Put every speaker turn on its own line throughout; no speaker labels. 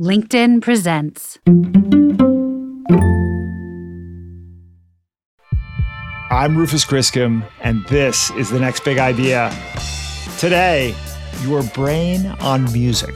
LinkedIn presents.
I'm Rufus Griscom, and this is the next big idea. Today, your brain on music.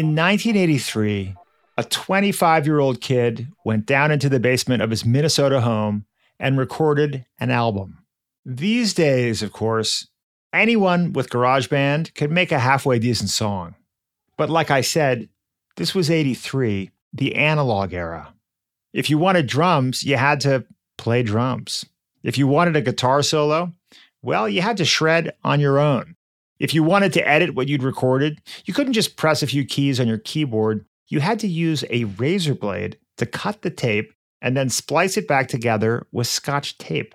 In 1983, a 25 year old kid went down into the basement of his Minnesota home and recorded an album. These days, of course, anyone with GarageBand could make a halfway decent song. But like I said, this was 83, the analog era. If you wanted drums, you had to play drums. If you wanted a guitar solo, well, you had to shred on your own. If you wanted to edit what you'd recorded, you couldn't just press a few keys on your keyboard. You had to use a razor blade to cut the tape and then splice it back together with scotch tape.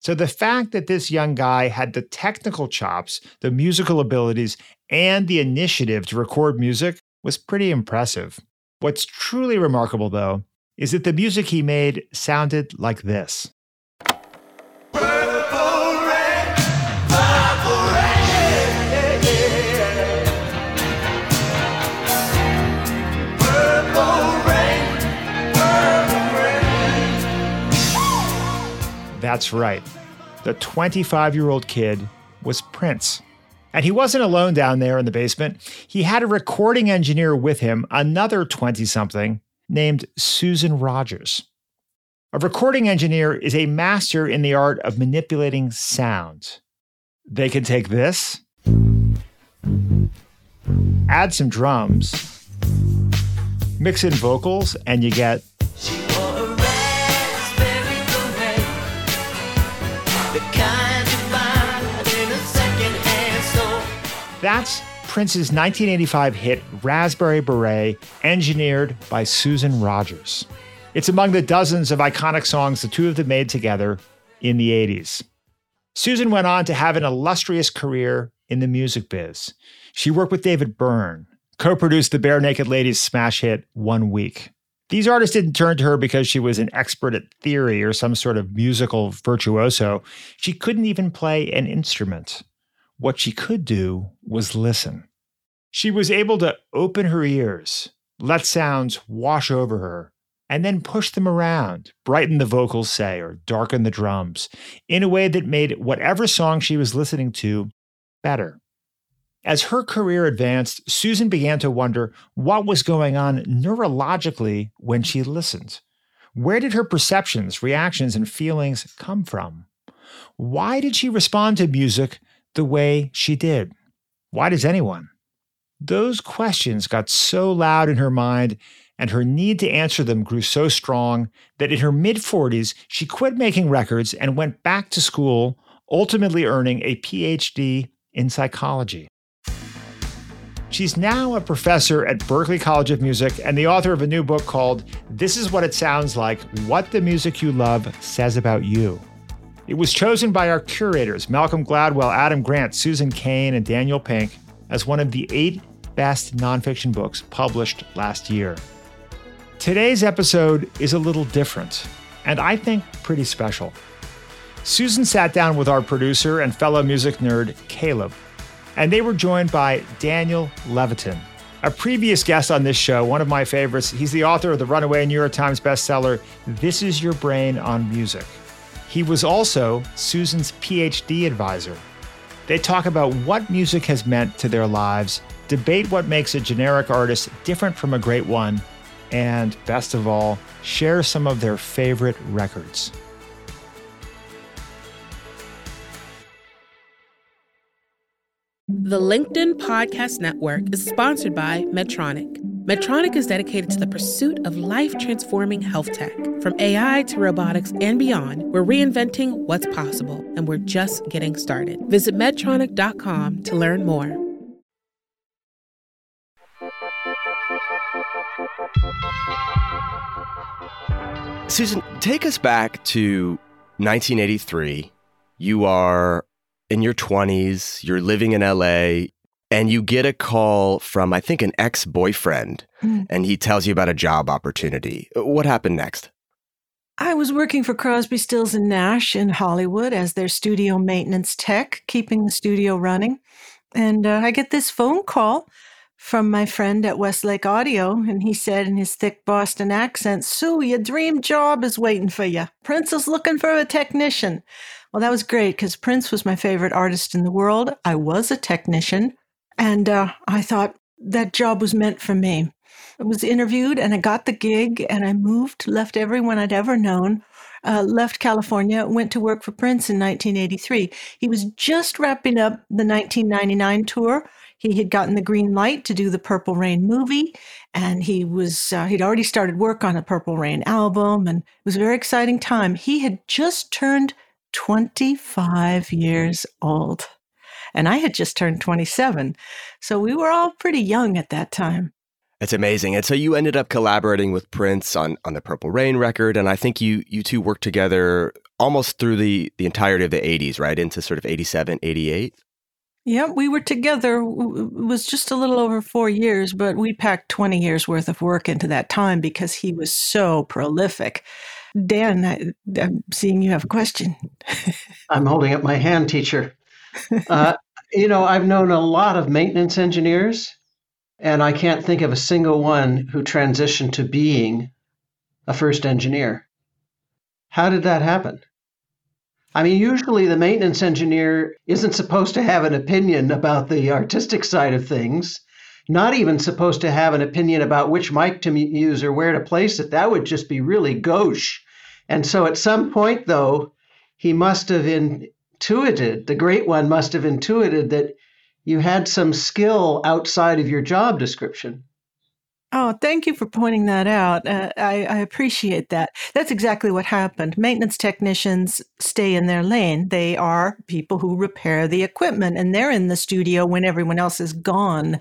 So the fact that this young guy had the technical chops, the musical abilities, and the initiative to record music was pretty impressive. What's truly remarkable, though, is that the music he made sounded like this. That's right. The 25 year old kid was Prince. And he wasn't alone down there in the basement. He had a recording engineer with him, another 20 something, named Susan Rogers. A recording engineer is a master in the art of manipulating sound. They can take this, add some drums, mix in vocals, and you get That's Prince's 1985 hit Raspberry Beret, engineered by Susan Rogers. It's among the dozens of iconic songs the two of them made together in the 80s. Susan went on to have an illustrious career in the music biz. She worked with David Byrne, co produced the Barenaked Ladies smash hit One Week. These artists didn't turn to her because she was an expert at theory or some sort of musical virtuoso. She couldn't even play an instrument. What she could do was listen. She was able to open her ears, let sounds wash over her, and then push them around, brighten the vocals, say, or darken the drums in a way that made whatever song she was listening to better. As her career advanced, Susan began to wonder what was going on neurologically when she listened. Where did her perceptions, reactions, and feelings come from? Why did she respond to music the way she did? Why does anyone? Those questions got so loud in her mind, and her need to answer them grew so strong that in her mid 40s, she quit making records and went back to school, ultimately earning a PhD in psychology. She's now a professor at Berklee College of Music and the author of a new book called This Is What It Sounds Like What the Music You Love Says About You. It was chosen by our curators, Malcolm Gladwell, Adam Grant, Susan Cain, and Daniel Pink, as one of the eight best nonfiction books published last year. Today's episode is a little different, and I think pretty special. Susan sat down with our producer and fellow music nerd, Caleb, and they were joined by Daniel Levitin, a previous guest on this show, one of my favorites. He's the author of the runaway New York Times bestseller, This Is Your Brain on Music. He was also Susan's PhD advisor. They talk about what music has meant to their lives, debate what makes a generic artist different from a great one, and best of all, share some of their favorite records.
The LinkedIn Podcast Network is sponsored by Medtronic. Medtronic is dedicated to the pursuit of life transforming health tech. From AI to robotics and beyond, we're reinventing what's possible, and we're just getting started. Visit Medtronic.com to learn more.
Susan, take us back to 1983. You are in your 20s, you're living in LA, and you get a call from, I think, an ex boyfriend, mm. and he tells you about a job opportunity. What happened next?
I was working for Crosby, Stills, and Nash in Hollywood as their studio maintenance tech, keeping the studio running. And uh, I get this phone call from my friend at Westlake Audio, and he said in his thick Boston accent, Sue, your dream job is waiting for you. Prince is looking for a technician. Well, that was great because Prince was my favorite artist in the world. I was a technician, and uh, I thought that job was meant for me. I was interviewed and I got the gig and I moved, left everyone I'd ever known, uh, left California, went to work for Prince in 1983. He was just wrapping up the 1999 tour. He had gotten the green light to do the Purple Rain movie, and he was uh, he'd already started work on a Purple Rain album, and it was a very exciting time. He had just turned 25 years old, and I had just turned 27, so we were all pretty young at that time.
It's amazing. And so you ended up collaborating with Prince on, on the Purple Rain record. And I think you you two worked together almost through the, the entirety of the 80s, right? Into sort of 87, 88?
Yeah, we were together. It was just a little over four years, but we packed 20 years worth of work into that time because he was so prolific. Dan, I, am seeing you have a question.
I'm holding up my hand, teacher. Uh, you know, I've known a lot of maintenance engineers and I can't think of a single one who transitioned to being a first engineer. How did that happen? I mean, usually the maintenance engineer isn't supposed to have an opinion about the artistic side of things, not even supposed to have an opinion about which mic to use or where to place it. That would just be really gauche. And so at some point, though, he must have intuited, the great one must have intuited that you had some skill outside of your job description.
Oh, thank you for pointing that out. Uh, I, I, appreciate that. That's exactly what happened. Maintenance technicians stay in their lane. They are people who repair the equipment, and they're in the studio when everyone else is gone.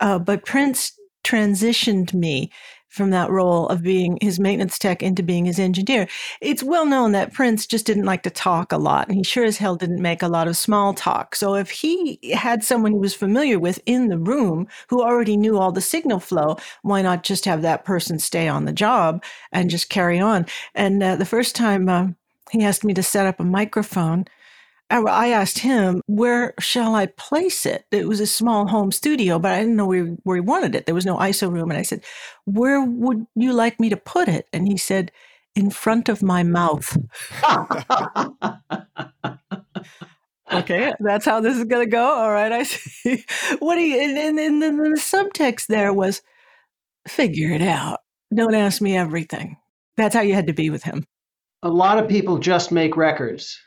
Uh, but Prince transitioned me from that role of being his maintenance tech into being his engineer. It's well known that Prince just didn't like to talk a lot, and he sure as hell didn't make a lot of small talk. So if he had someone he was familiar with in the room who already knew all the signal flow, why not just have that person stay on the job and just carry on? And uh, the first time uh, he asked me to set up a microphone, I asked him, where shall I place it? It was a small home studio, but I didn't know where, where he wanted it. There was no ISO room. And I said, where would you like me to put it? And he said, in front of my mouth. okay, that's how this is going to go. All right, I see. What do you, and, and, and the subtext there was, figure it out. Don't ask me everything. That's how you had to be with him.
A lot of people just make records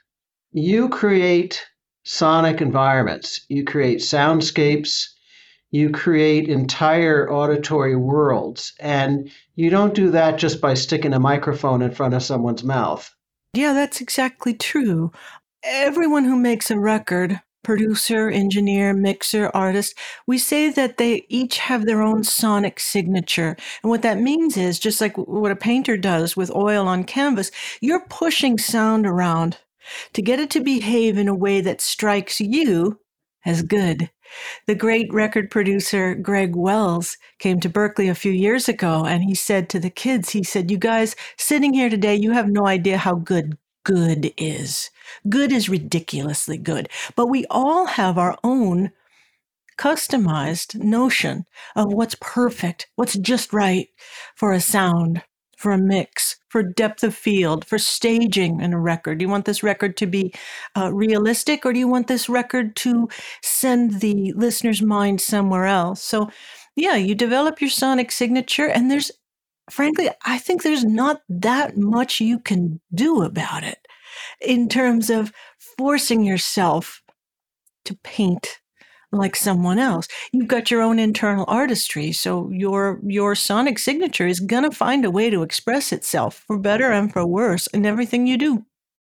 you create sonic environments, you create soundscapes, you create entire auditory worlds. And you don't do that just by sticking a microphone in front of someone's mouth.
Yeah, that's exactly true. Everyone who makes a record, producer, engineer, mixer, artist, we say that they each have their own sonic signature. And what that means is just like what a painter does with oil on canvas, you're pushing sound around to get it to behave in a way that strikes you as good. The great record producer Greg Wells came to Berklee a few years ago and he said to the kids, he said, You guys sitting here today, you have no idea how good good is. Good is ridiculously good. But we all have our own customized notion of what's perfect, what's just right for a sound, for a mix, for depth of field, for staging in a record? Do you want this record to be uh, realistic or do you want this record to send the listener's mind somewhere else? So, yeah, you develop your sonic signature, and there's, frankly, I think there's not that much you can do about it in terms of forcing yourself to paint like someone else. You've got your own internal artistry, so your your sonic signature is going to find a way to express itself for better and for worse in everything you do.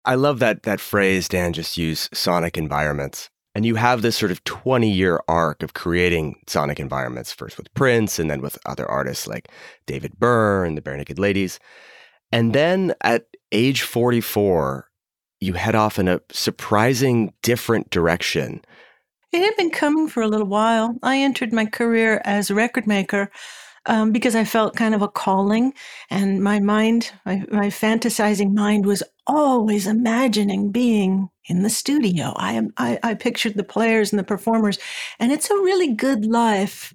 I love that that phrase Dan just used sonic environments. And you have this sort of 20 year arc of creating sonic environments, first with Prince and then with other artists like David Byrne and the Barenaked Ladies. And then at age 44, you head off in a surprising different direction.
It had been coming for a little while. I entered my career as a record maker um, because I felt kind of a calling, and my mind, my, my fantasizing mind, was always imagining being in the studio. I, I, I pictured the players and the performers, and it's a really good life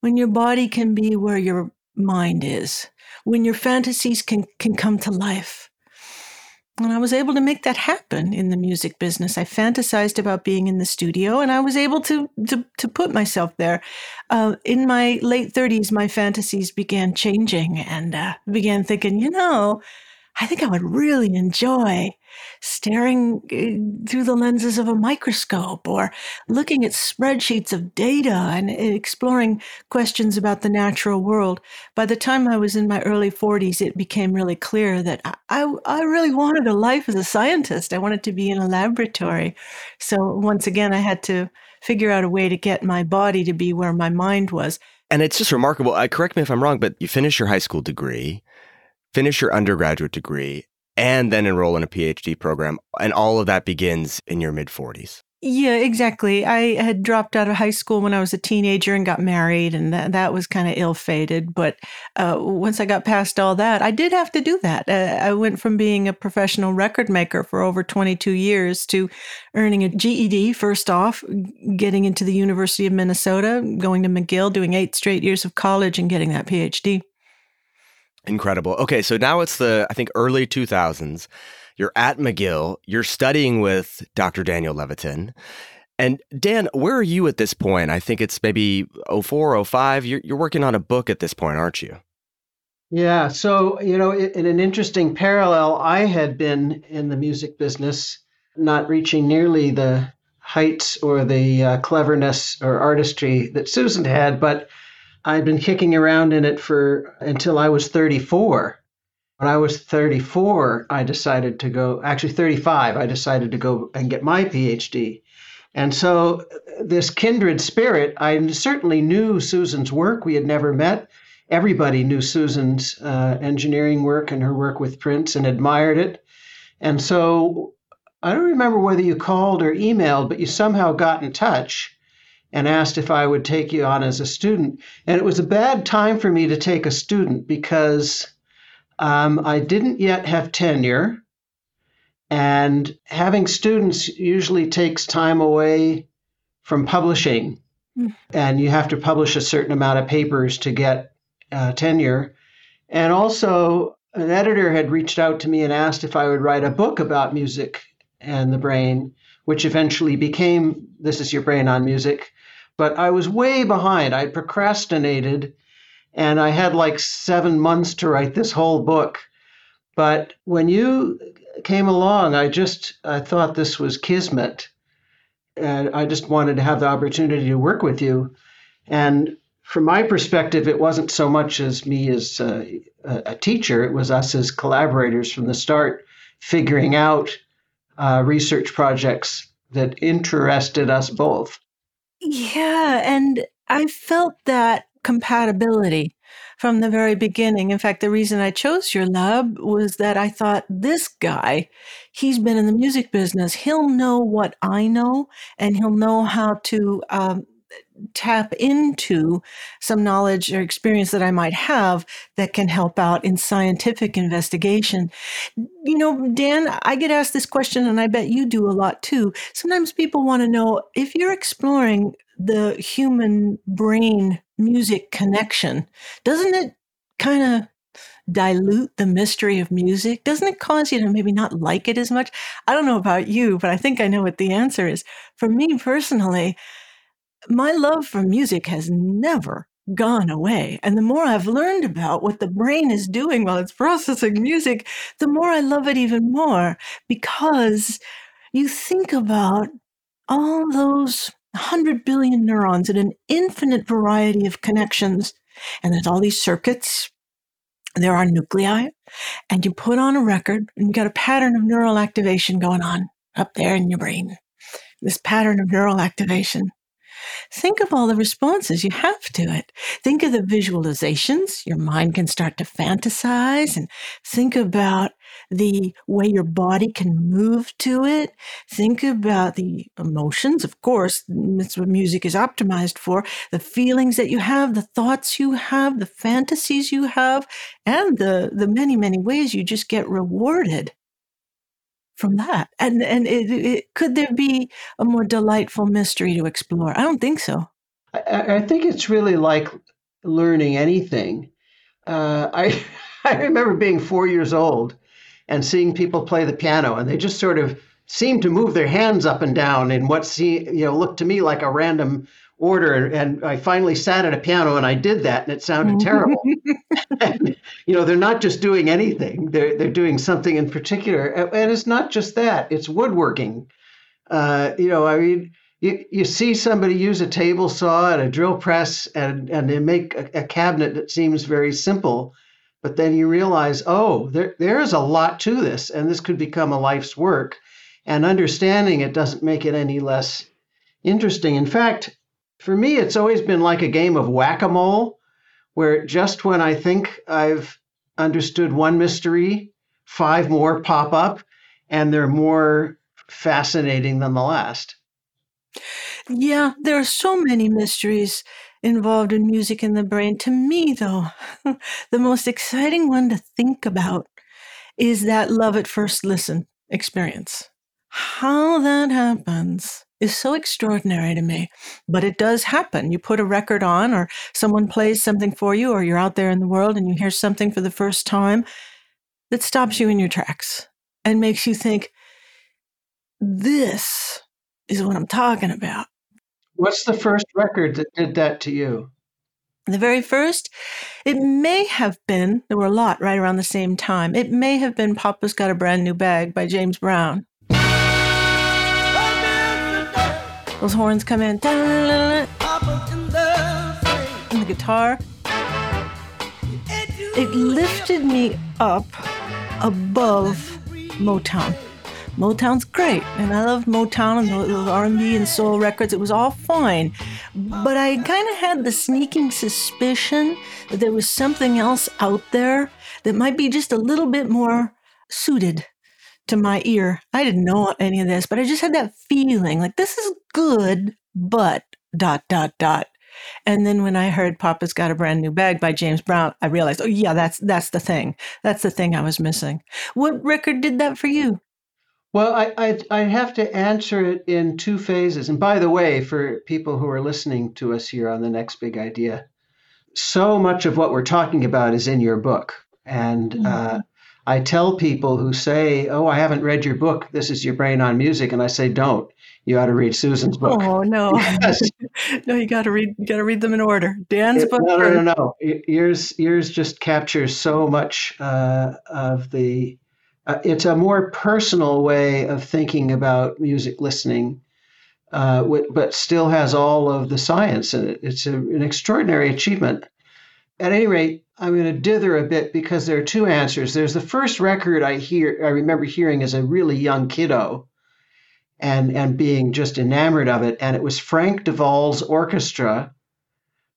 when your body can be where your mind is, when your fantasies can, can come to life. And I was able to make that happen in the music business. I fantasized about being in the studio, and I was able to to, to put myself there. Uh, in my late thirties, my fantasies began changing, and uh, began thinking, you know, I think I would really enjoy staring uh, through the lenses of a microscope or looking at spreadsheets of data and exploring questions about the natural world. By the time I was in my early 40s, it became really clear that I, I really wanted a life as a scientist. I wanted to be in a laboratory. So once again, I had to figure out a way to get my body to be where my mind was.
And it's just remarkable. I correct me if I'm wrong, but you finish your high school degree finish your undergraduate degree, and then enroll in a PhD program. And all of that begins in your mid 40s.
Yeah, exactly. I had dropped out of high school when I was a teenager and got married, and that, that was kind of ill fated. But uh, once I got past all that, I did have to do that. Uh, I went from being a professional record maker for over 22 years to earning a GED first off, getting into the University of Minnesota, going to McGill, doing eight straight years of college, and getting that PhD.
Incredible. Okay, so now it's the, I think, early 2000s. You're at McGill, you're studying with Dr. Daniel Levitin. And Dan, where are you at this point? I think it's maybe 04, 05. You're, you're working on a book at this point, aren't you?
Yeah. So, you know, in an interesting parallel, I had been in the music business, not reaching nearly the heights or the uh, cleverness or artistry that Susan had, but I'd been kicking around in it for until I was 34. When I was 34, I decided to go, actually 35, I decided to go and get my PhD. And so, this kindred spirit, I certainly knew Susan's work. We had never met. Everybody knew Susan's uh, engineering work and her work with Prince and admired it. And so, I don't remember whether you called or emailed, but you somehow got in touch and asked if I would take you on as a student. And it was a bad time for me to take a student because um, I didn't yet have tenure. And having students usually takes time away from publishing. Mm. And you have to publish a certain amount of papers to get uh, tenure. And also, an editor had reached out to me and asked if I would write a book about music and the brain, which eventually became This Is Your Brain on Music but I was way behind. I procrastinated and I had like seven months to write this whole book. But when you came along, I just I thought this was kismet. And I just wanted to have the opportunity to work with you. And from my perspective, it wasn't so much as me as a, a teacher, it was us as collaborators from the start, figuring out uh, research projects that interested us both.
Yeah, and I felt that compatibility from the very beginning. In fact, the reason I chose your lab was that I thought this guy, he's been in the music business. He'll know what I know, and he'll know how to um, tap into some knowledge or experience that I might have that can help out in scientific investigation. You know, Dan, I get asked this question, and I bet you do a lot too. Sometimes people want to know if you're exploring the human brain music connection, doesn't it kind of dilute the mystery of music? Doesn't it cause you to maybe not like it as much? I don't know about you, but I think I know what the answer is. For me personally, my love for music has never gone away. And the more I've learned about what the brain is doing while it's processing music, the more I love it even more because you think about all those 100 billion neurons and an infinite variety of connections. And there's all these circuits. There are nuclei. And you put on a record and you got a pattern of neural activation going on up there in your brain. This pattern of neural activation. Think of all the responses you have to it. Think of the visualizations. Your mind can start to fantasize and think about the way your body can move to it. Think about the emotions, of course, that's what music is optimized for, the feelings that you have, the thoughts you have, the fantasies you have, and the, the many, many ways you just get rewarded from that. And and it, it, could there be a more delightful mystery to explore? I don't think so.
I, I think it's really like learning anything. Uh, I I remember being four years old and seeing people play the piano, and they just sort of seemed to move their hands up and down in what see, you know looked to me like a random order. And I finally sat at a piano and I did that, and it sounded terrible. and, you know, they're not just doing anything; they're they're doing something in particular, and it's not just that; it's woodworking. Uh, you know, I mean. You, you see somebody use a table saw and a drill press and, and they make a, a cabinet that seems very simple, but then you realize, oh, there, there is a lot to this, and this could become a life's work. And understanding it doesn't make it any less interesting. In fact, for me, it's always been like a game of whack a mole, where just when I think I've understood one mystery, five more pop up, and they're more fascinating than the last.
Yeah, there are so many mysteries involved in music in the brain. To me, though, the most exciting one to think about is that love at first listen experience. How that happens is so extraordinary to me, but it does happen. You put a record on, or someone plays something for you, or you're out there in the world and you hear something for the first time that stops you in your tracks and makes you think, this is what I'm talking about.
What's the first record that did that to you?
The very first, it may have been, there were a lot right around the same time. It may have been Papa's Got a Brand New Bag by James Brown. Those horns come in, and the guitar. It lifted me up above Motown. Motown's great, and I loved Motown and those R&B and soul records. It was all fine, but I kind of had the sneaking suspicion that there was something else out there that might be just a little bit more suited to my ear. I didn't know any of this, but I just had that feeling like this is good, but dot dot dot. And then when I heard Papa's Got a Brand New Bag by James Brown, I realized, oh yeah, that's that's the thing. That's the thing I was missing. What record did that for you?
Well, I, I, I have to answer it in two phases. And by the way, for people who are listening to us here on the next big idea, so much of what we're talking about is in your book. And mm-hmm. uh, I tell people who say, "Oh, I haven't read your book. This is your brain on music," and I say, "Don't. You ought to read Susan's book."
Oh no, yes. no, you got to read. You got to read them in order. Dan's
it,
book.
No, no, no, no. Yours, yours just captures so much uh, of the uh, it's a more personal way of thinking about music listening, uh, but still has all of the science in it. It's a, an extraordinary achievement. At any rate, I'm going to dither a bit because there are two answers. There's the first record I hear, I remember hearing as a really young kiddo, and and being just enamored of it, and it was Frank DeVol's orchestra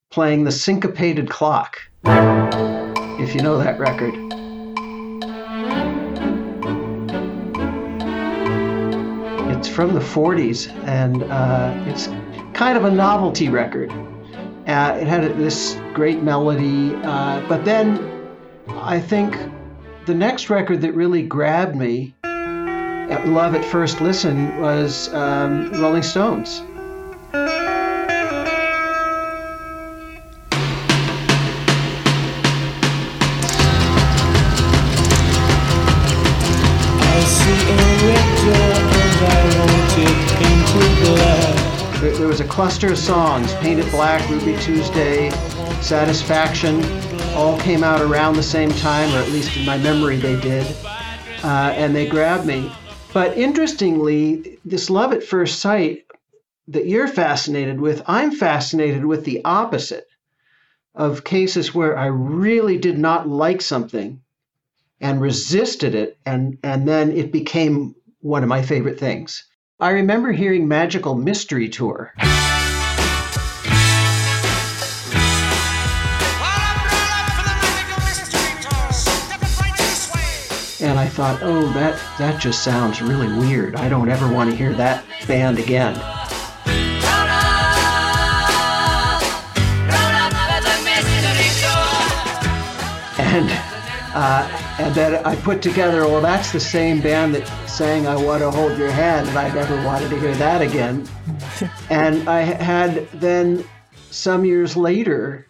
playing the syncopated clock. If you know that record. It's from the 40s, and uh, it's kind of a novelty record. Uh, it had this great melody, uh, but then I think the next record that really grabbed me at Love at First Listen was um, Rolling Stones. Cluster of songs Paint It Black, Ruby Tuesday, Satisfaction, all came out around the same time, or at least in my memory they did. Uh, and they grabbed me. But interestingly, this love at first sight that you're fascinated with, I'm fascinated with the opposite of cases where I really did not like something and resisted it, and, and then it became one of my favorite things. I remember hearing Magical Mystery Tour. And I thought, oh, that, that just sounds really weird. I don't ever want to hear that band again. And, uh, and then I put together, well, that's the same band that sang I Want to Hold Your Hand, and I never wanted to hear that again. and I had then, some years later,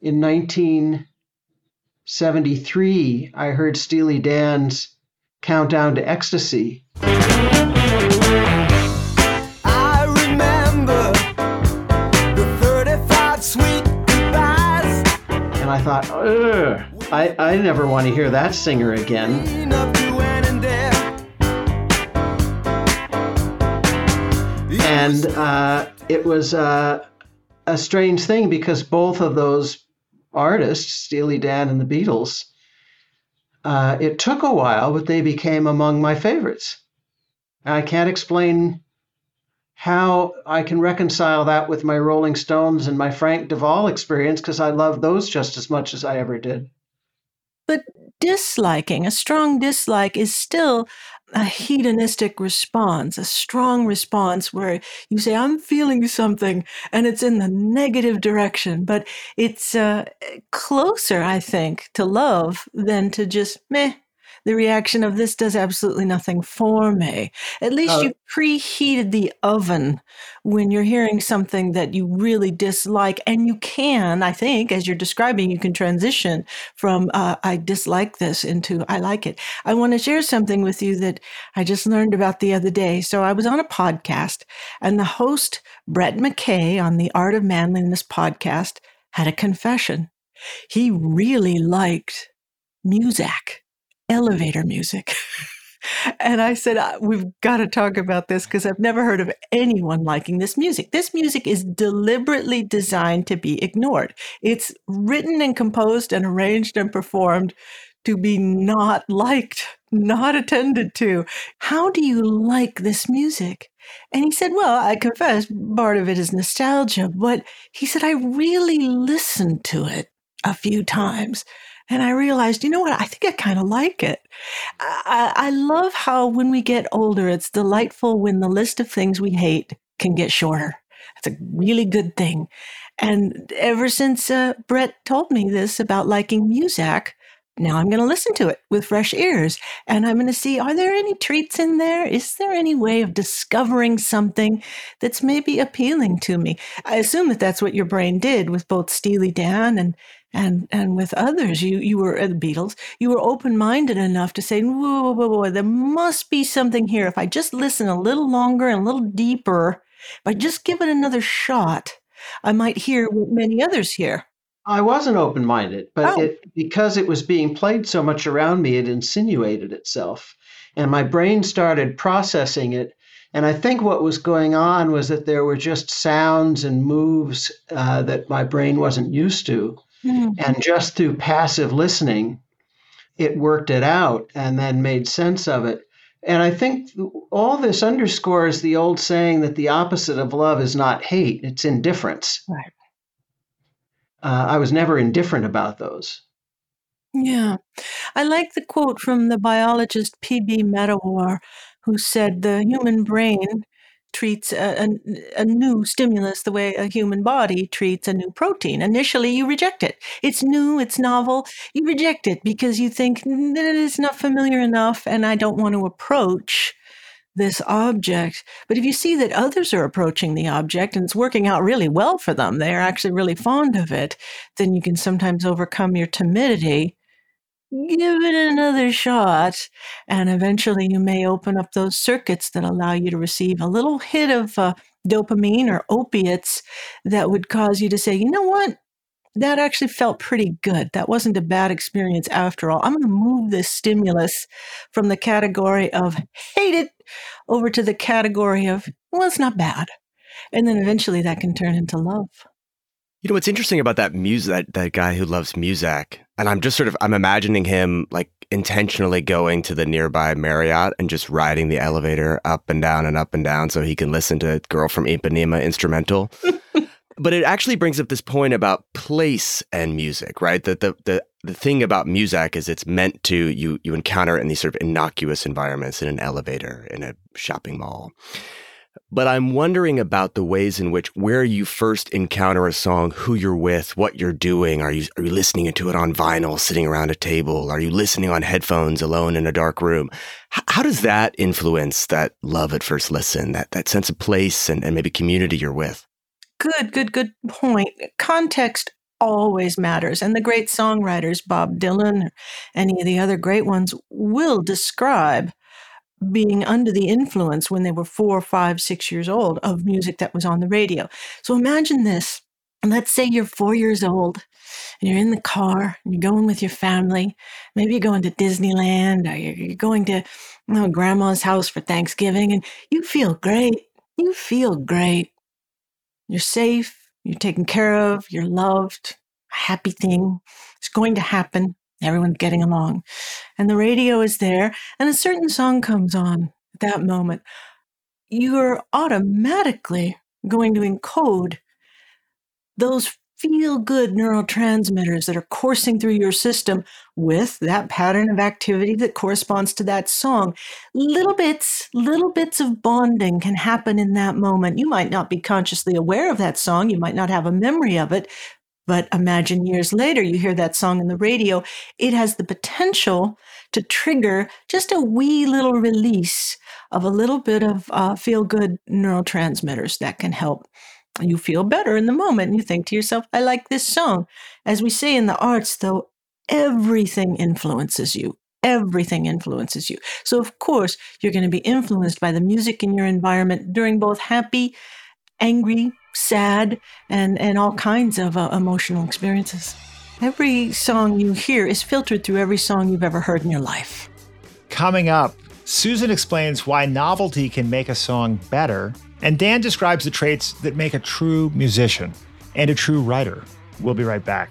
in 1973, I heard Steely Dan's Countdown to Ecstasy.
I remember the 35 sweet goodbyes.
And I thought, ugh, I, I never want to hear that singer again.
And
uh, it was uh, a strange thing because both of those artists, Steely Dan and the Beatles, uh, it took a while, but they became among my favorites. I can't explain how I can reconcile that with my Rolling Stones and my Frank DeVol experience because I love those just as much as I ever did.
But disliking, a strong dislike, is still a hedonistic response, a strong response where you say, I'm feeling something, and it's in the negative direction. But it's uh, closer, I think, to love than to just meh. The reaction of this does absolutely nothing for me. At least
Uh,
you preheated the oven when you're hearing something that you really dislike. And you can, I think, as you're describing, you can transition from uh, I dislike this into I like it. I want to share something with you that I just learned about the other day. So I was on a podcast, and the host, Brett McKay, on the Art of Manliness podcast, had a confession. He really liked Muzak, elevator music. And I said, "Uh, We've got to talk about this because I've never heard of anyone liking this music. This music is deliberately designed to be ignored. It's written and composed and arranged and performed to be not liked, not attended to. How do you like this music? And he said, Well, I confess part of it is nostalgia, but he said, I really listened to it a few times. And I realized, you know what? I think I kind of like it. I, I love how when we get older, it's delightful when the list of things we hate can get shorter. That's a really good thing. And ever since uh, Brett told me this about liking Muzak, now I'm going to listen to it with fresh ears and I'm going to see are there any treats in there? Is there any way of discovering something that's maybe appealing to me? I assume that that's what your brain did with both Steely Dan and and and with others. You you were uh, the Beatles. You were open minded enough to say, whoa, whoa, whoa, whoa, there must be something here. If I just listen a little longer and a little deeper, if I just give it another shot, I might hear what many others hear.
I wasn't open minded, but
Oh.
it because it was being played so much around me, it insinuated itself. And my brain started processing it. And I think what was going on was that there were just sounds and moves uh, that my brain wasn't used to.
Hmm.
And just through passive listening, it worked it out and then made sense of it. And I think all this underscores the old saying that the opposite of love is not hate, it's indifference.
Right.
Uh, I was never indifferent about those.
Yeah. I like the quote from the biologist P.B. Medawar, who said the human brain treats a, a, a new stimulus the way a human body treats a new protein. Initially, you reject it. It's new, it's novel. You reject it because you think "Mm, that it is not familiar enough and I don't want to approach this object. But if you see that others are approaching the object and it's working out really well for them, they're actually really fond of it, then you can sometimes overcome your timidity. Give it another shot, and eventually you may open up those circuits that allow you to receive a little hit of uh, dopamine or opiates that would cause you to say, you know what? That actually felt pretty good. That wasn't a bad experience after all. I'm going to move this stimulus from the category of hate it over to the category of, well, it's not bad. And then eventually that can turn into love.
You know what's interesting about that music that, that guy who loves Muzak, and I'm just sort of I'm imagining him like intentionally going to the nearby Marriott and just riding the elevator up and down and up and down so he can listen to Girl from Ipanema instrumental. but it actually brings up this point about place and music, right? That the the the thing about Muzak is it's meant to you you encounter it in these sort of innocuous environments in an elevator, in a shopping mall. But I'm wondering about the ways in which where you first encounter a song, who you're with, what you're doing. Are you are you listening to it on vinyl, sitting around a table? Are you listening on headphones alone in a dark room? H- how does that influence that love at first listen, that that sense of place and, and maybe community you're with?
Good, good, good point. Context always matters. And the great songwriters, Bob Dylan or any of the other great ones, will describe being under the influence when they were four, five, six years old of music that was on the radio. So imagine this. Let's say you're four years old and you're in the car and you're going with your family. Maybe you're going to Disneyland or you're going to you know, grandma's house for Thanksgiving and you feel great. You feel great. You're safe. You're taken care of. You're loved. A happy thing. It's going to happen. Everyone's getting along. And the radio is there, and a certain song comes on at that moment. You're automatically going to encode those feel good neurotransmitters that are coursing through your system with that pattern of activity that corresponds to that song. Little bits, little bits of bonding can happen in that moment. You might not be consciously aware of that song, you might not have a memory of it, but imagine years later, you hear that song on the radio. It has the potential to trigger just a wee little release of a little bit of uh, feel good neurotransmitters that can help you feel better in the moment. And you think to yourself, I like this song. As we say in the arts, though, everything influences you. Everything influences you. So, of course, you're going to be influenced by the music in your environment during both happy, angry, sad, and, and all kinds of uh, emotional experiences. Every song you hear is filtered through every song you've ever heard in your life.
Coming up, Susan explains why novelty can make a song better, and Dan describes the traits that make a true musician and a true writer. We'll be right back.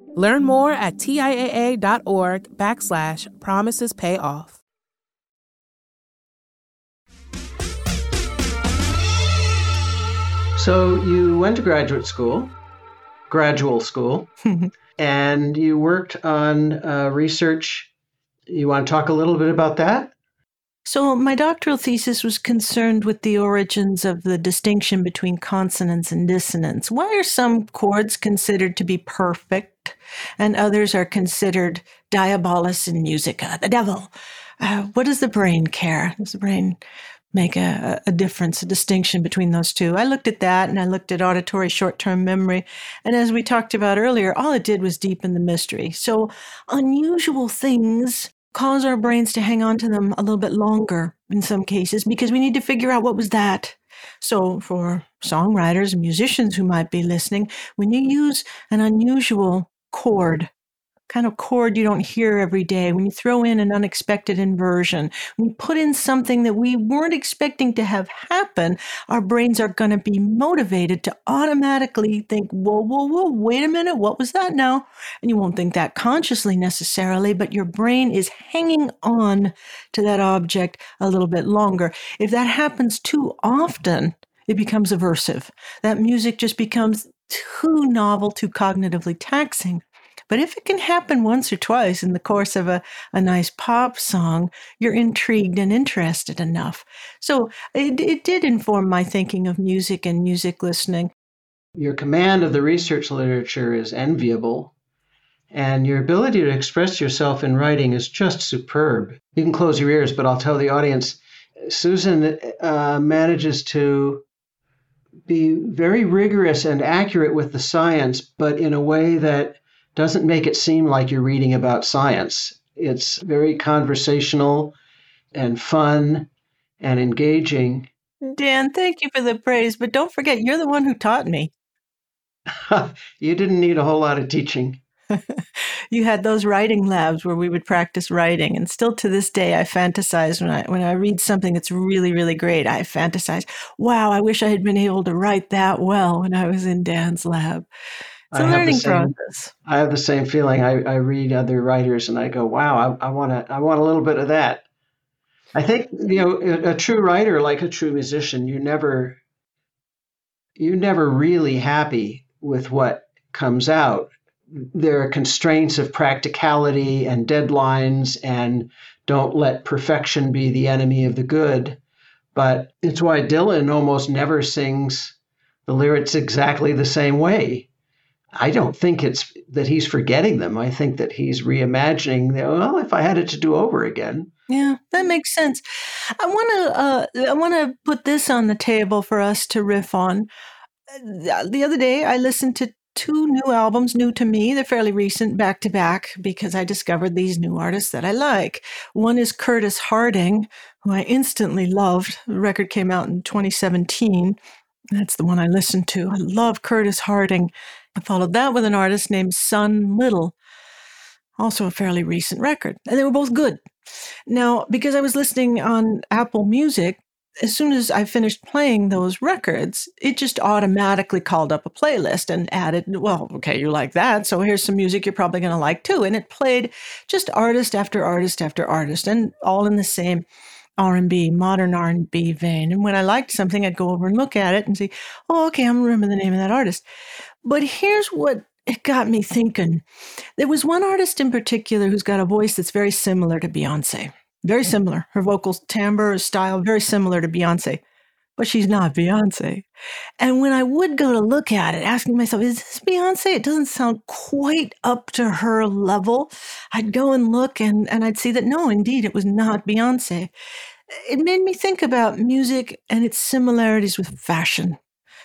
Learn more at TIAA.org backslash promises pay off.
So you went to graduate school, gradual school, and you worked on uh, research. You want to talk a little bit about that?
So, my doctoral thesis was concerned with the origins of the distinction between consonance and dissonance. Why are some chords considered to be perfect and others are considered diabolus in musica, the devil? Uh, what does the brain care? Does the brain make a, a difference, a distinction between those two? I looked at that and I looked at auditory short term memory. And as we talked about earlier, all it did was deepen the mystery. So, unusual things cause our brains to hang on to them a little bit longer in some cases because we need to figure out what was that. So, for songwriters and musicians who might be listening, when you use an unusual chord kind of chord you don't hear every day, when you throw in an unexpected inversion, when you put in something that we weren't expecting to have happen, our brains are going to be motivated to automatically think, whoa, whoa, whoa, wait a minute, what was that now? And you won't think that consciously necessarily, but your brain is hanging on to that object a little bit longer. If that happens too often, it becomes aversive. That music just becomes too novel, too cognitively taxing. But if it can happen once or twice in the course of a, a nice pop song, you're intrigued and interested enough. So it, it did inform my thinking of music and music listening.
Your command of the research literature is enviable, and your ability to express yourself in writing is just superb. You can close your ears, but I'll tell the audience Susan uh, manages to be very rigorous and accurate with the science, but in a way that doesn't make it seem like you're reading about science. It's very conversational and fun and engaging.
Dan, thank you for the praise, but don't forget you're the one who taught me.
you didn't need a whole lot of teaching.
you had those writing labs where we would practice writing and still to this day I fantasize when I when I read something that's really really great I fantasize wow I wish I had been able to write that well when I was in Dan's lab it's a
I have the
learning
same-
process
I have the same feeling. I, I read other writers and I go, wow, I, I want to I want a little bit of that. I think you know a, a true writer, like a true musician, you never you're never really happy with what comes out. There are constraints of practicality and deadlines, and don't let perfection be the enemy of the good. But it's why Dylan almost never sings the lyrics exactly the same way. I don't think it's that he's forgetting them. I think that he's reimagining. Well, if I had it to do over again,
Yeah, that makes sense. I want to uh, I want to put this on the table for us to riff on. Uh, The other day, I listened to two new albums, new to me. They're fairly recent, back to back, because I discovered these new artists that I like. One is Curtis Harding, who I instantly loved. The record came out in 2017. That's the one I listened to. I love Curtis Harding. I followed that with an artist named Sun Little, also a fairly recent record, and they were both good. Now, because I was listening on Apple Music, as soon as I finished playing those records, it just automatically called up a playlist and added, well, okay, you like that, so here's some music you're probably going to like too. And it played just artist after artist after artist, and all in the same R&B, modern R&B vein. And when I liked something, I'd go over and look at it and see, oh, okay, I'm remember the name of that artist. But here's what it got me thinking. There was one artist in particular who's got a voice that's very similar to Beyonce. Very similar. Her vocal timbre, style, very similar to Beyonce. But she's not Beyonce. And when I would go to look at it, asking myself, is this Beyonce? It doesn't sound quite up to her level. I'd go and look and, and I'd see that no, indeed, it was not Beyonce. It made me think about music and its similarities with fashion.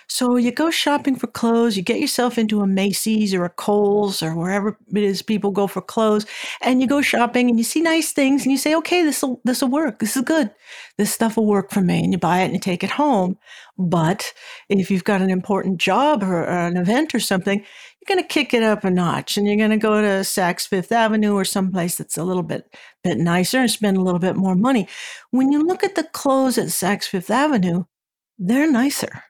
So you go shopping for clothes, you get yourself into a Macy's or a Kohl's or wherever it is people go for clothes, and you go shopping and you see nice things and you say, okay, this will this will work. This is good. This stuff will work for me, and you buy it and you take it home. But if you've got an important job or, or an event or something, you're going to kick it up a notch and you're going to go to Saks Fifth Avenue or someplace that's a little bit bit nicer and spend a little bit more money. When you look at the clothes at Saks Fifth Avenue, they're nicer.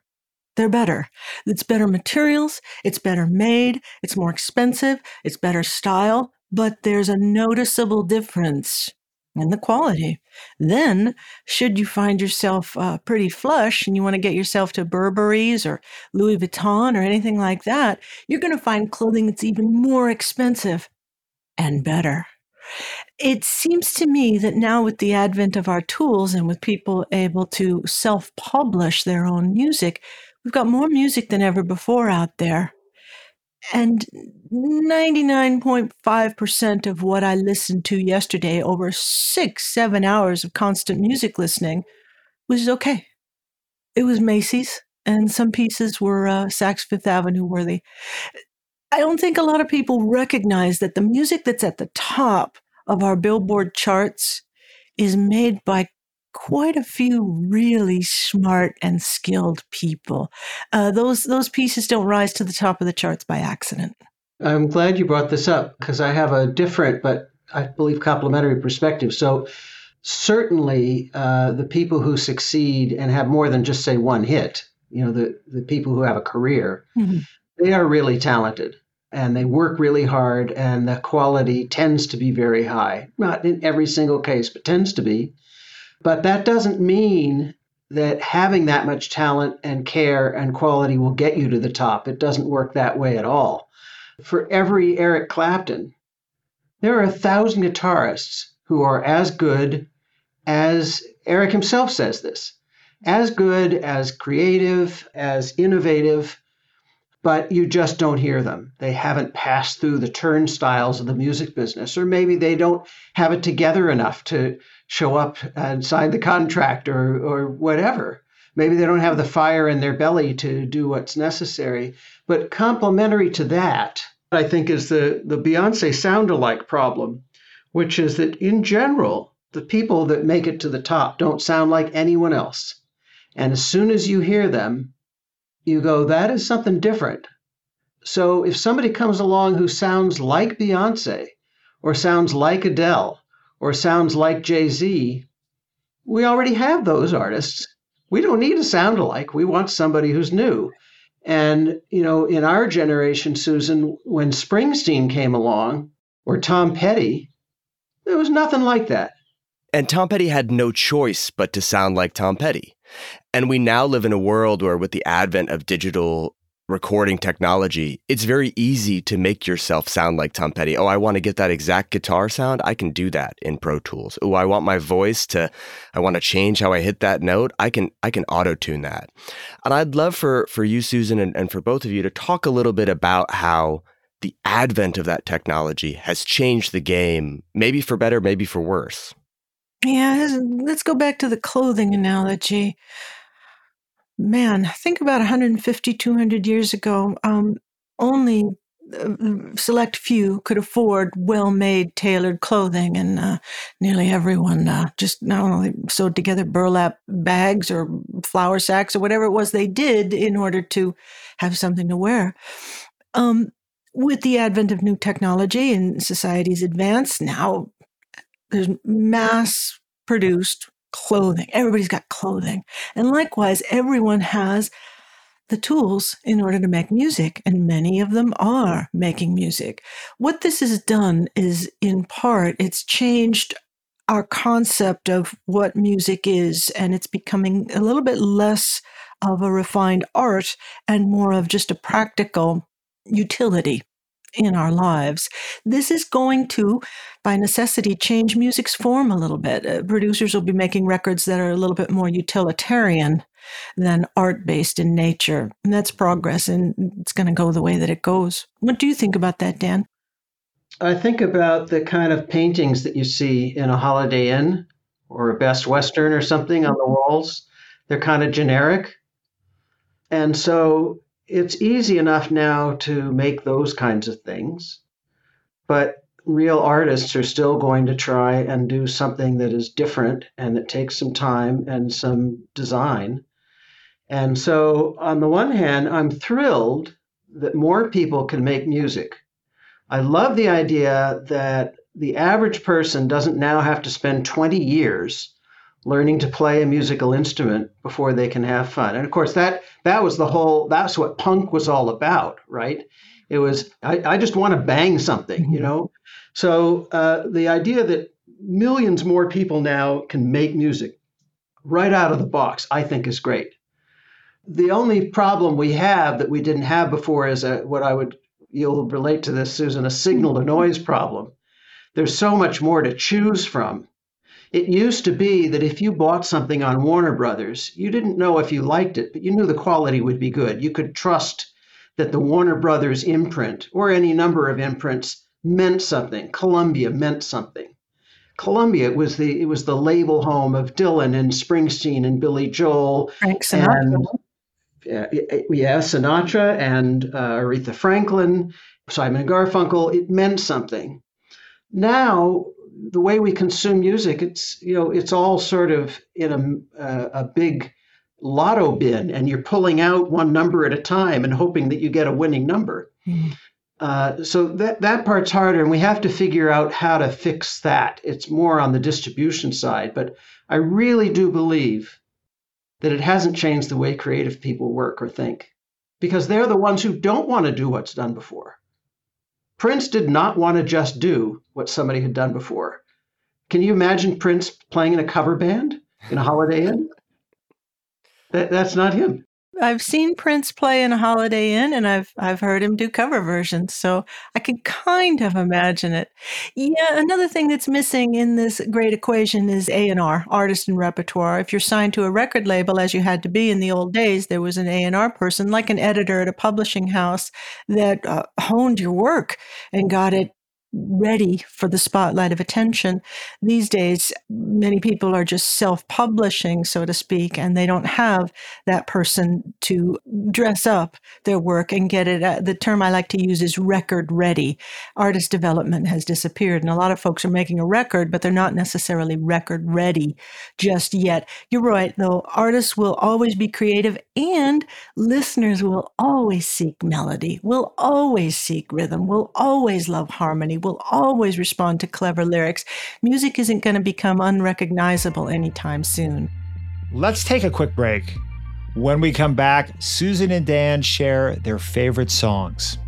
They're better. It's better materials, it's better made, it's more expensive, it's better style, but there's a noticeable difference in the quality. Then, should you find yourself uh, pretty flush and you want to get yourself to Burberry's or Louis Vuitton or anything like that, you're going to find clothing that's even more expensive and better. It seems to me that now, with the advent of our tools and with people able to self publish their own music, we've got more music than ever before out there. And 99.5% of what I listened to yesterday, over six, seven hours of constant music listening, was okay. It was Macy's, and some pieces were uh, Saks Fifth Avenue worthy. I don't think a lot of people recognize that the music that's at the top of our Billboard charts is made by quite a few really smart and skilled people. Uh, those those pieces don't rise to the top of the charts by accident.
I'm glad you brought this up because I have a different, but I believe complementary perspective. So, certainly, uh, the people who succeed and have more than just say one hit, you know, the the people who have a career,
Mhm.
they are really talented and they work really hard, and the quality tends to be very high. Not in every single case, but tends to be. But that doesn't mean that having that much talent and care and quality will get you to the top. It doesn't work that way at all. For every Eric Clapton, there are a thousand guitarists who are as good as Eric himself says this, as good, as creative, as innovative, but you just don't hear them. They haven't passed through the turnstiles of the music business, or maybe they don't have it together enough to show up and sign the contract or, or whatever. Maybe they don't have the fire in their belly to do what's necessary. But complementary to that, I think, is the, the Beyonce sound alike problem, which is that in general, the people that make it to the top don't sound like anyone else. And as soon as you hear them, you go, that is something different. So if somebody comes along who sounds like Beyonce, or sounds like Adele, or sounds like Jay Z, we already have those artists. We don't need a sound alike. We want somebody who's new. And, you know, in our generation, Susan, when Springsteen came along or Tom Petty, there was nothing like that.
And Tom Petty had no choice but to sound like Tom Petty. And we now live in a world where, with the advent of digital recording technology, it's very easy to make yourself sound like Tom Petty. Oh, I want to get that exact guitar sound. I can do that in Pro Tools. Oh, I want my voice to I want to change how I hit that note. I can I can auto tune that. And I'd love for for you, Susan, and, and for both of you to talk a little bit about how the advent of that technology has changed the game, maybe for better, maybe for worse.
Yeah, let's go back to the clothing analogy. Man, think about 150, 200 years ago, um, only uh, select few could afford well-made tailored clothing and uh, nearly everyone uh, just not only sewed together burlap bags or flour sacks or whatever it was they did in order to have something to wear. Um, with the advent of new technology and society's advance now there's mass produced clothing. Everybody's got clothing. And likewise, everyone has the tools in order to make music, and many of them are making music. What this has done is, in part, it's changed our concept of what music is, and it's becoming a little bit less of a refined art and more of just a practical utility in our lives. This is going to, by necessity, change music's form a little bit. Uh, producers will be making records that are a little bit more utilitarian than art based in nature. And that's progress, and it's going to go the way that it goes. What do you think about that, Dan?
I think about the kind of paintings that you see in a Holiday Inn or a Best Western or something on the walls. They're kind of generic. And so it's easy enough now to make those kinds of things, but real artists are still going to try and do something that is different and that takes some time and some design. And so, on the one hand, I'm thrilled that more people can make music. I love the idea that the average person doesn't now have to spend 20 years learning to play a musical instrument before they can have fun. And of course, that that was the whole. That's what punk was all about, right? It was I, I just want to bang something, you know. So uh, the idea that millions more people now can make music right out of the box, I think, is great. The only problem we have that we didn't have before is a, what I would you'll relate to this, Susan, a signal to noise problem. There's so much more to choose from it used to be that if you bought something on Warner Brothers, you didn't know if you liked it, but you knew the quality would be good. You could trust that the Warner Brothers imprint or any number of imprints meant something. Columbia meant something. Columbia was the it was the label home of Dylan and Springsteen and Billy Joel
Frank Sinatra.
And, uh, yeah, Sinatra and uh, Aretha Franklin, Simon Garfunkel. It meant something. Now the way we consume music, it's you know it's all sort of in a uh, a big lotto bin, and you're pulling out one number at a time and hoping that you get a winning number. Mm-hmm. Uh, so that that part's harder, and we have to figure out how to fix that. It's more on the distribution side, but I really do believe that it hasn't changed the way creative people work or think, because they're the ones who don't want to do what's done before. Prince did not want to just do what somebody had done before. Can you imagine Prince playing in a cover band in a Holiday Inn? That, that's not him.
I've seen Prince play in a Holiday Inn, and I've I've heard him do cover versions, so I can kind of imagine it. Yeah, another thing that's missing in this great equation is A and R, artist and repertoire. If you're signed to a record label, as you had to be in the old days, there was an A and R person, like an editor at a publishing house, that uh, honed your work and got it ready for the spotlight of attention. These days, many people are just self publishing, so to speak, and they don't have that person to dress up their work and get it. Uh, the term I like to use is record ready. Artist development has disappeared, and a lot of folks are making a record, but they're not necessarily record ready just yet. You're right, though. Artists will always be creative, and listeners will always seek melody, will always seek rhythm, will always love harmony, will always respond to clever lyrics. Music isn't going to become unrecognizable anytime soon.
Let's take a quick break. When we come back, Susan and Dan share their favorite songs.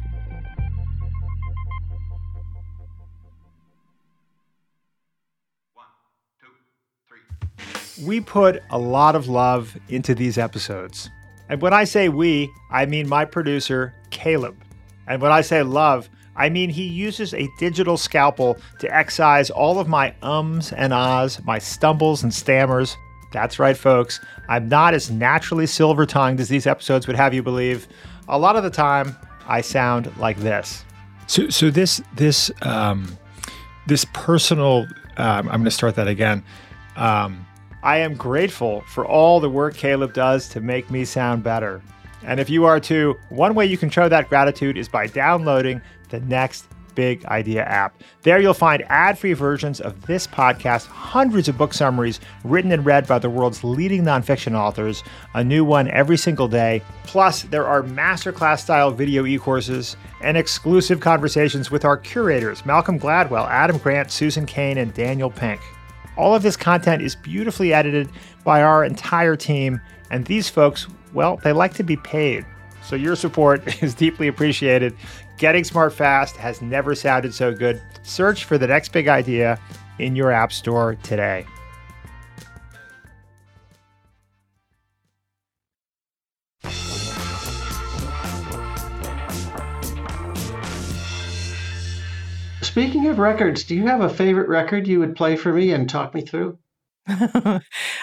We put a lot of love into these episodes. And when I say we, I mean my producer, Caleb. And when I say love, I mean he uses a digital scalpel to excise all of my ums and ahs, my stumbles and stammers. That's right, folks. I'm not as naturally silver tongued as these episodes would have you believe. A lot of the time, I sound like this. So, so this this um, this personal. Um, I'm going to start that again. Um, I am grateful for all the work Caleb does to make me sound better. And if you are too, one way you can show that gratitude is by downloading the Next Big Idea app. There you'll find ad free versions of this podcast, hundreds of book summaries written and read by the world's leading nonfiction authors, a new one every single day. Plus, there are masterclass style video e courses and exclusive conversations with our curators Malcolm Gladwell, Adam Grant, Susan Cain, and Daniel Pink. All of this content is beautifully edited by our entire team, and these folks, well, they like to be paid. So your support is deeply appreciated. Getting smart fast has never sounded so good. Search for the next big idea in your app store today.
Speaking of records, do you have a favorite record you would play for me and talk me through?
I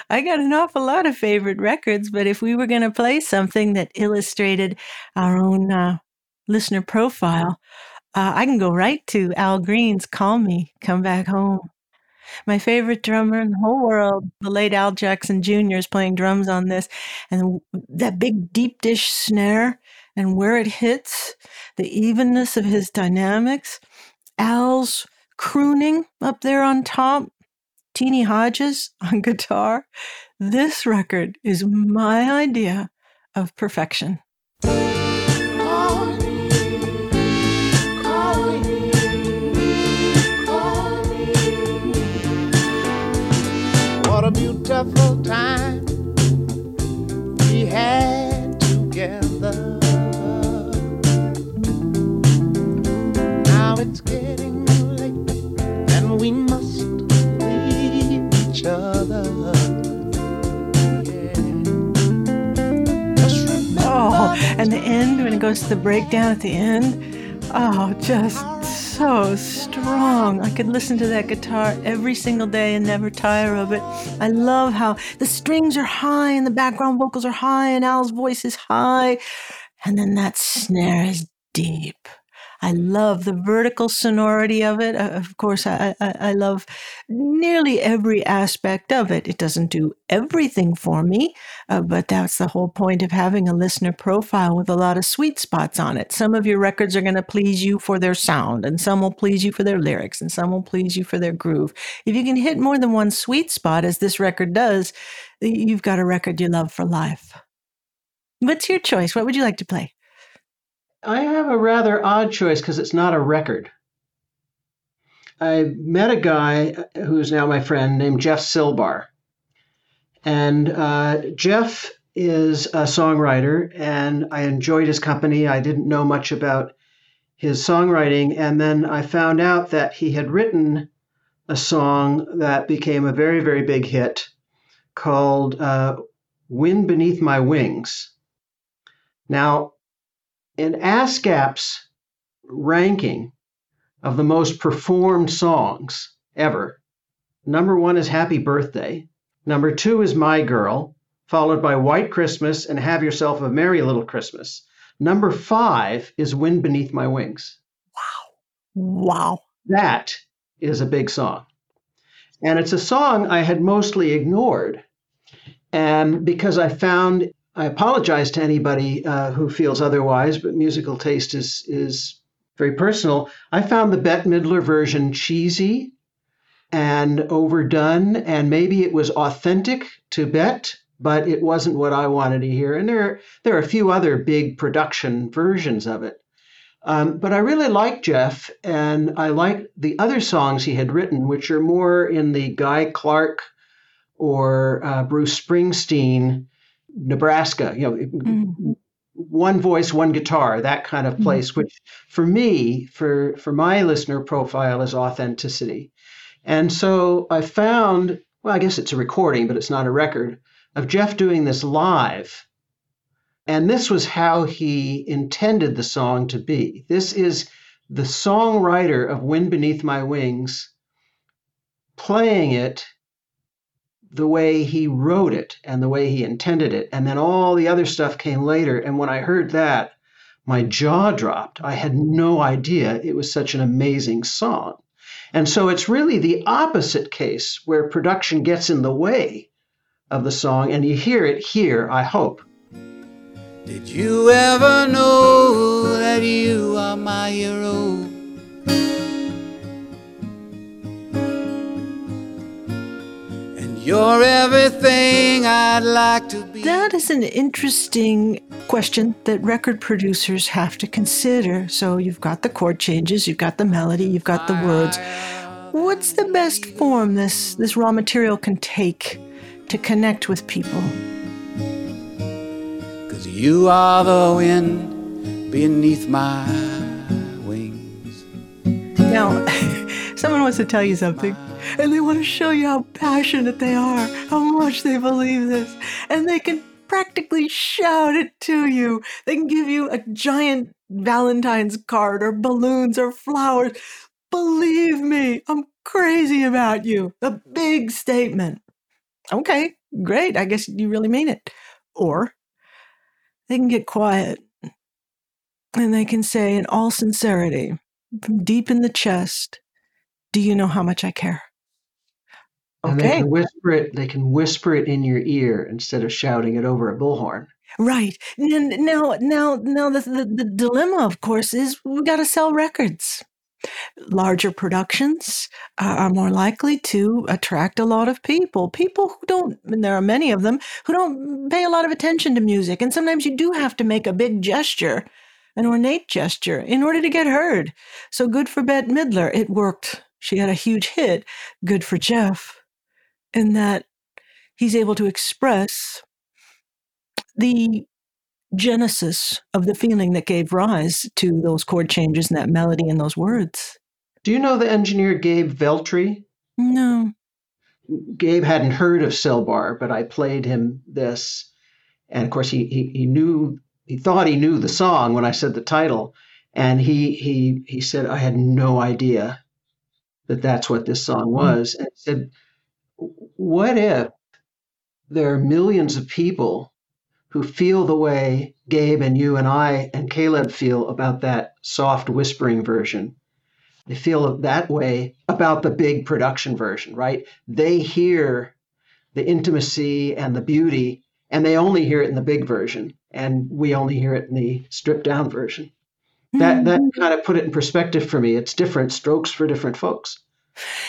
got an awful lot of favorite records, but if we were going to play something that illustrated our own uh, listener profile, uh, I can go right to Al Green's Call Me, Come Back Home. My favorite drummer in the whole world, the late Al Jackson Jr., is playing drums on this. And that big deep dish snare and where it hits, the evenness of his dynamics, Al's crooning up there on top, Teenie Hodges on guitar. This record is my idea of perfection. Oh, and the end, when it goes to the breakdown at the end, oh, just so strong. I could listen to that guitar every single day and never tire of it. I love how the strings are high and the background vocals are high and Al's voice is high. And then that snare is deep. I love the vertical sonority of it. Uh, Of course, I, I, I love nearly every aspect of it. It doesn't do everything for me, uh, but that's the whole point of having a listener profile with a lot of sweet spots on it. Some of your records are going to please you for their sound, and some will please you for their lyrics, and some will please you for their groove. If you can hit more than one sweet spot, as this record does, you've got a record you love for life. What's your choice? What would you like to play?
I have a rather odd choice because it's not a record. I met a guy who's now my friend named Jeff Silbar. And uh, Jeff is a songwriter, and I enjoyed his company. I didn't know much about his songwriting. And then I found out that he had written a song that became a very, very big hit called uh, Wind Beneath My Wings. Now, in ASCAP's ranking of the most performed songs ever, number one is Happy Birthday. Number two is My Girl, followed by White Christmas and Have Yourself a Merry Little Christmas. Number five is Wind Beneath My Wings.
Wow. Wow.
That is a big song. And it's a song I had mostly ignored. And because I found, I apologize to anybody uh, who feels otherwise, but musical taste is, is very personal. I found the Bette Midler version cheesy and overdone, and maybe it was authentic to Bette, but it wasn't what I wanted to hear. And there, there are a few other big production versions of it. Um, but I really like Jeff, and I like the other songs he had written, which are more in the Guy Clark or uh, Bruce Springsteen, Nebraska. You know, mm-hmm. one voice, one guitar, that kind of place. Mm-hmm. Which, for me, for for my listener profile, is authenticity. And so I found, well, I guess it's a recording, but it's not a record of Jeff doing this live and this was how he intended the song to be. This is the songwriter of Wind Beneath My Wings playing it the way he wrote it and the way he intended it. And then all the other stuff came later. And when I heard that, my jaw dropped. I had no idea it was such an amazing song. And so it's really the opposite case where production gets in the way of the song. And you hear it here, I hope.
Did you ever know that you are my hero? You're everything I'd like to be.
That is an interesting question that record producers have to consider. So you've got the chord changes, you've got the melody, you've got the words. What's the best form this this raw material can take to connect with people?
Cause you are the wind beneath my wings.
Now, someone wants to tell you something, and they want to show you how passionate they are, how much they believe this, and they can practically shout it to you. They can give you a giant Valentine's card or balloons or flowers. Believe me, I'm crazy about you. A big statement. Okay, great. I guess you really mean it. Or they can get quiet and they can say, in all sincerity, deep in the chest, Do you know how much I care?
Okay. And they can whisper it. They can whisper it in your ear instead of shouting it over a bullhorn.
Right now, now, now, the, the, the dilemma, of course, is we got to sell records larger productions uh, are more likely to attract a lot of people. People who don't, and there are many of them, who don't pay a lot of attention to music. And sometimes you do have to make a big gesture, an ornate gesture, in order to get heard. So good for Bette Midler. It worked. She had a huge hit. Good for Jeff, in that he's able to express the genesis of the feeling that gave rise to those chord changes and that melody and those words.
Do you know the engineer Gabe Veltri?
No.
Gabe hadn't heard of Silbar, but I played him this. And of course, he, he, he knew, he thought he knew the song when I said the title. And he, he, he said, I had no idea that that's what this song hmm. was. And he said, What if there are millions of people who feel the way Gabe and you and I and Caleb feel about that soft whispering version. They feel that way about the big production version, right? They hear the intimacy and the beauty, and they only hear it in the big version, and we only hear it in the stripped down version. That that mm-hmm. kind of put it in perspective for me. It's different strokes for different folks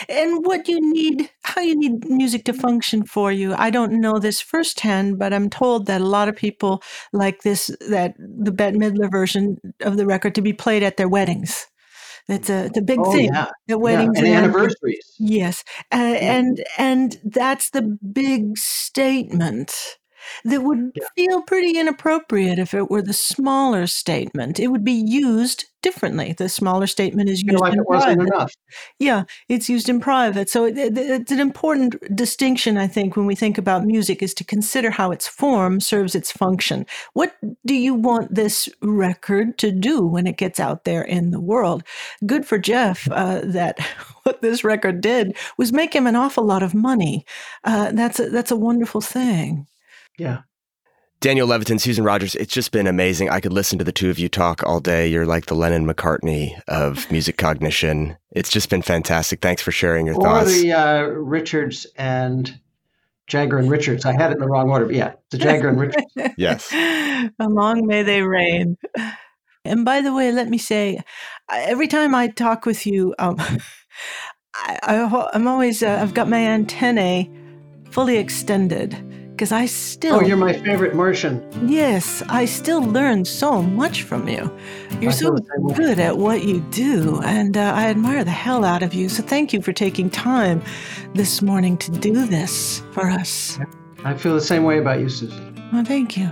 and what you need, how you need music to function for you. I don't know this firsthand, but I'm told that a lot of people like this, that the Bette Midler version of the record to be played at their weddings. It's a, it's a big
oh,
thing
yeah.
at weddings
yeah. and, and anniversaries.
Yes, uh, and and that's the big statement that would yeah. feel pretty inappropriate if it were the smaller statement. It would be used differently. The smaller statement is used
like
in private. Yeah, it's used in private. So it, it, it's an important distinction, I think, when we think about music, is to consider how its form serves its function. What do you want this record to do when it gets out there in the world? Good for Jeff uh, that what this record did was make him an awful lot of money. Uh, that's a, that's a wonderful thing.
Yeah.
Daniel Levitin, Susan Rogers, it's just been amazing. I could listen to the two of you talk all day. You're like the Lennon McCartney of music cognition. It's just been fantastic. Thanks for sharing your
Or
thoughts.
the uh, Richards and Jagger and Richards. I had it in the wrong order, but yeah, the Jagger and Richards.
Yes.
Long may they reign. And by the way, let me say, every time I talk with you, um, I, I, I'm always, uh, I've got my antennae fully extended because I still,
Oh, you're my favorite Martian.
yes, I still learn so much from you. You're
I
so
feel the same way.
good at what you do, and uh, I admire the hell out of you. So thank you for taking time this morning to do this for us.
I feel the same way about you, Susan.
Well, thank you.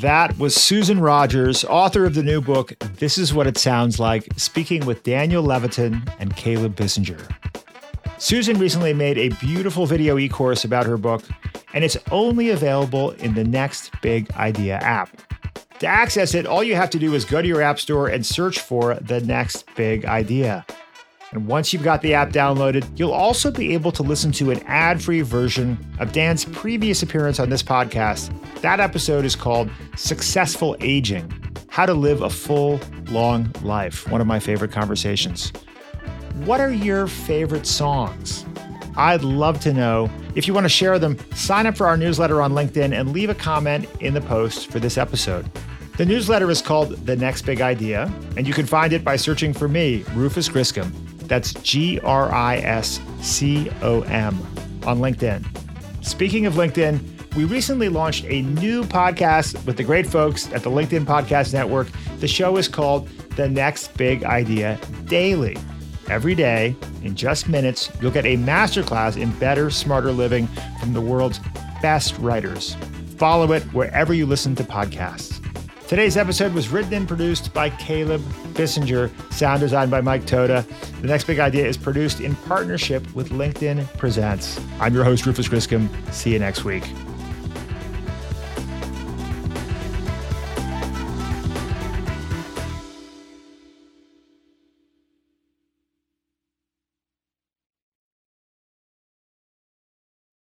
That was Susan Rogers, author of the new book, This Is What It Sounds Like, speaking with Daniel Levitin and Caleb Bissinger. Susan recently made a beautiful video e course about her book, and it's only available in the Next Big Idea app. To access it, all you have to do is go to your app store and search for the Next Big Idea. And once you've got the app downloaded, you'll also be able to listen to an ad free version of Dan's previous appearance on this podcast. That episode is called Successful Aging How to Live a Full, Long Life. One of my favorite conversations. What are your favorite songs? I'd love to know. If you want to share them, sign up for our newsletter on LinkedIn and leave a comment in the post for this episode. The newsletter is called The Next Big Idea, and you can find it by searching for me, Rufus Griscom. That's G R I S C O M on LinkedIn. Speaking of LinkedIn, we recently launched a new podcast with the great folks at the LinkedIn Podcast Network. The show is called The Next Big Idea Daily. Every day, in just minutes, you'll get a masterclass in better, smarter living from the world's best writers. Follow it wherever you listen to podcasts. Today's episode was written and produced by Caleb Bissinger, sound designed by Mike Toda. The Next Big Idea is produced in partnership with LinkedIn Presents. I'm your host, Rufus Griscom. See you next week.